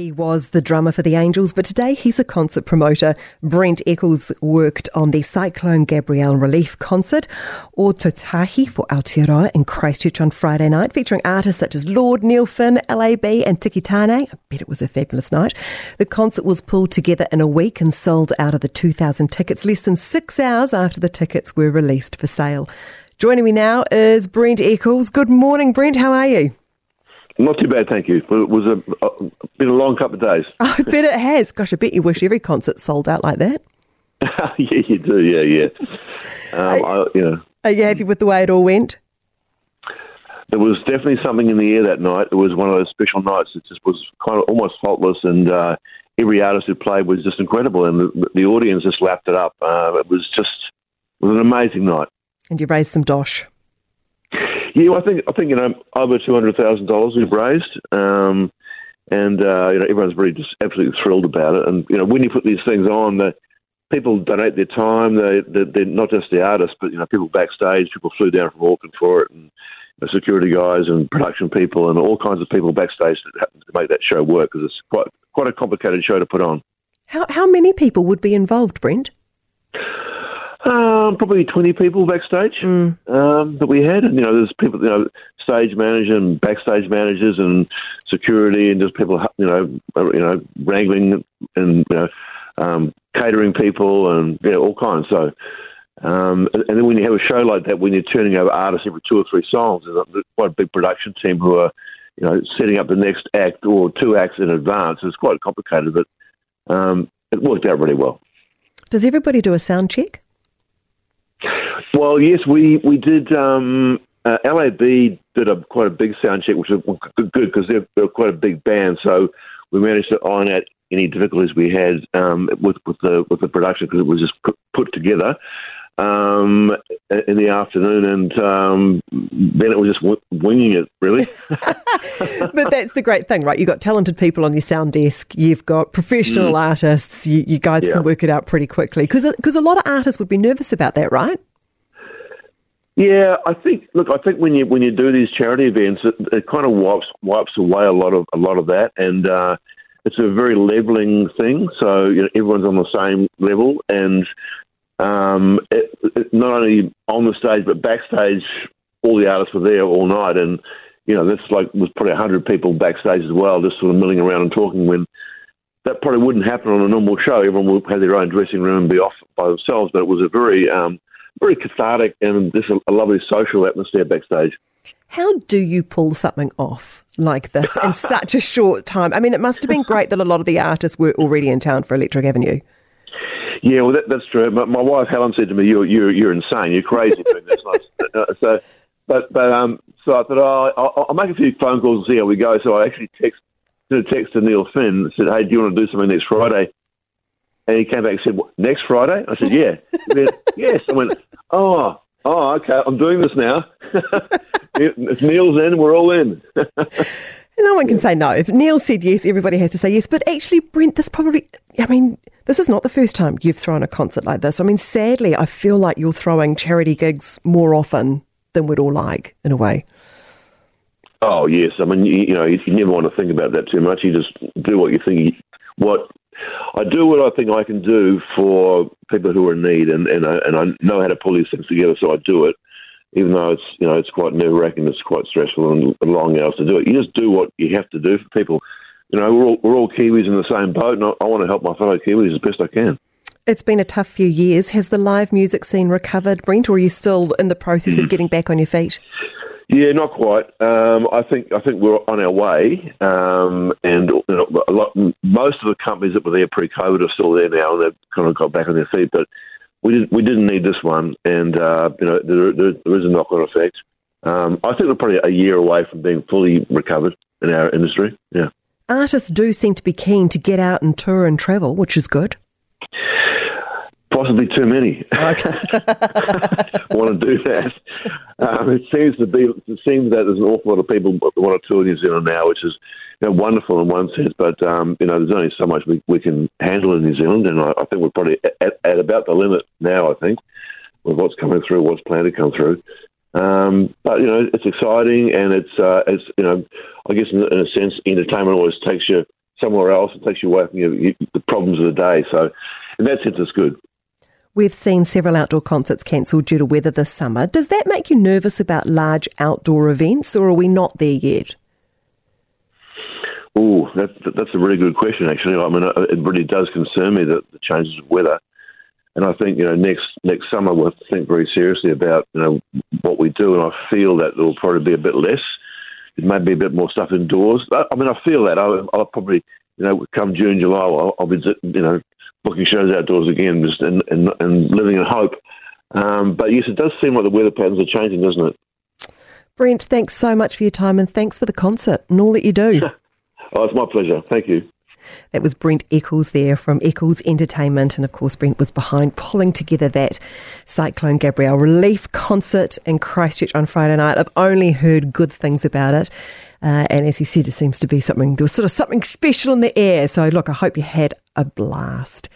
He was the drummer for the Angels, but today he's a concert promoter. Brent Eccles worked on the Cyclone Gabrielle relief concert, or Otautahi for Aotearoa in Christchurch on Friday night, featuring artists such as Lorde, Neil Finn, LAB, and Tiki Taane. I bet it was a fabulous night. The concert was pulled together in a week and sold out of the 2,000 tickets less than six hours after the tickets were released for sale. Joining me now is Brent Eccles. Good morning, Brent. How are you? Not too bad, thank you. It was a, a been a long couple of days. I bet it has. Gosh, I bet you wish every concert sold out like that. yeah, you do. Yeah, yeah. Um, are, I, you know, are you happy with the way it all went? There was definitely something in the air that night. It was one of those special nights. It just was kind of almost faultless, and uh, every artist who played was just incredible, and the, the audience just lapped it up. Uh, it was just it was an amazing night. And you raised some dosh. Yeah, I think I think you know over two hundred thousand dollars we've raised, um, and uh, you know everyone's really just absolutely thrilled about it. And you know when you put these things on, the people donate their time. They they're, not just the artists, but you know people backstage. People flew down from Auckland for it, and you know, security guys and production people and all kinds of people backstage that happen to make that show work because it's quite quite a complicated show to put on. How how many people would be involved, Brent? Um, probably 20 people backstage mm. um, that we had. And, you know, there's people, you know, stage manager and backstage managers and security and just people, you know, uh, you know, wrangling and, you know, um, catering people and, you know, all kinds. So, um, and, and, then when you have a show like that, when you're turning over artists every two or three songs, there's quite a big production team who are, you know, setting up the next act or two acts in advance. It's quite complicated, but um, it worked out really well. Does everybody do a sound check? Well, yes, we we did. Um, uh, LAB did a quite a big sound check, which was good because they're, they're quite a big band. So we managed to iron out any difficulties we had um, with with the with the production because it was just put together um, in the afternoon, and um, then it was just winging it, really. but that's the great thing, right? You've got talented people on your sound desk, you've got professional mm. artists, you, you guys yeah. can work it out pretty quickly. Because a lot of artists would be nervous about that, right? Yeah, I think. Look, I think when you when you do these charity events, it, it kind of wipes wipes away a lot of a lot of that, and uh, it's a very leveling thing. So you know, everyone's on the same level, and um, it, it, not only on the stage but backstage, all the artists were there all night, and you know, this like was probably hundred people backstage as well, just sort of milling around and talking. When that probably wouldn't happen on a normal show, everyone would have their own dressing room and be off by themselves. But it was a very um, very cathartic and just a, a lovely social atmosphere backstage. How do you pull something off like this in such a short time? I mean, it must have been great that a lot of the artists were already in town for Electric Avenue. Yeah, well, that, that's true. My, my, wife Helen said to me, "You're you're, you're insane. You're crazy doing this." Uh, so, but but um, so I thought, oh, I'll, I'll, make a few phone calls and see how we go. So I actually text did a text to Neil Finn and said, "Hey, do you want to do something next Friday?" And he came back and said, what, "Next Friday?" I said, "Yeah." Said, yes. I went, "Oh, oh, okay. I'm doing this now. if Neil's in, we're all in." no one can say no. If Neil said yes, everybody has to say yes. But actually, Brent, this probably, I mean, this is not the first time you've thrown a concert like this. I mean, sadly, I feel like you're throwing charity gigs more often than we'd all like, in a way. Oh yes, I mean you, you know you, you, never want to think about that too much. You just do what you think. what I do what I think I can do for people who are in need, and and I, and I know how to pull these things together, so I do it. Even though it's you know it's quite nerve wracking, it's quite stressful and long hours to do it. You just do what you have to do for people. You know, we're all, we're all Kiwis in the same boat, and I, I want to help my fellow Kiwis as best I can. It's been a tough few years. Has the live music scene recovered, Brent, or are you still in the process of getting back on your feet? Yeah, not quite. Um, I think I think we're on our way, um, and you know, lot, most of the companies that were there pre-COVID are still there now, and they've kind of got back on their feet. But we didn't we didn't need this one, and uh, you know there, there, there is a knock-on effect. Um, I think we're probably a year away from being fully recovered in our industry. Yeah, artists do seem to be keen to get out and tour and travel, which is good. Possibly too many. Okay. want to do that. Um, it seems to be. It seems that there's an awful lot of people that want to tour New Zealand now, which is you know, wonderful in one sense. But um, you know, there's only so much we, we can handle in New Zealand, and I, I think we're probably at, at, about the limit now. I think with what's coming through, what's planned to come through. Um, but you know, it's exciting, and it's uh, it's you know, I guess in, in a sense, entertainment always takes you somewhere else. It takes you away from your, your, the problems of the day. So, in that sense, it's good. We've seen several outdoor concerts cancelled due to weather this summer. Does that make you nervous about large outdoor events, or are we not there yet? Oh, that's that's a really good question. Actually, I mean, it really does concern me that the changes of weather, and I think you know next next summer we'll think very seriously about you know what we do, and I feel that there will probably be a bit less. It may be a bit more stuff indoors. I, mean, I feel that I'll, I'll, probably you know come June, July, I'll, I'll, be you know booking shows outdoors again, just and and, and living in hope. Um, but yes, it does seem like the weather patterns are changing, doesn't it? Brent, thanks so much for your time and thanks for the concert and all that you do. Oh, it's my pleasure. Thank you. That was Brent Eccles there from Eccles Entertainment. And of course, Brent was behind pulling together that Cyclone Gabrielle relief concert in Christchurch on Friday night. I've only heard good things about it. Uh, and as he said, it seems to be something, there was sort of something special in the air. So, look, I hope you had a blast.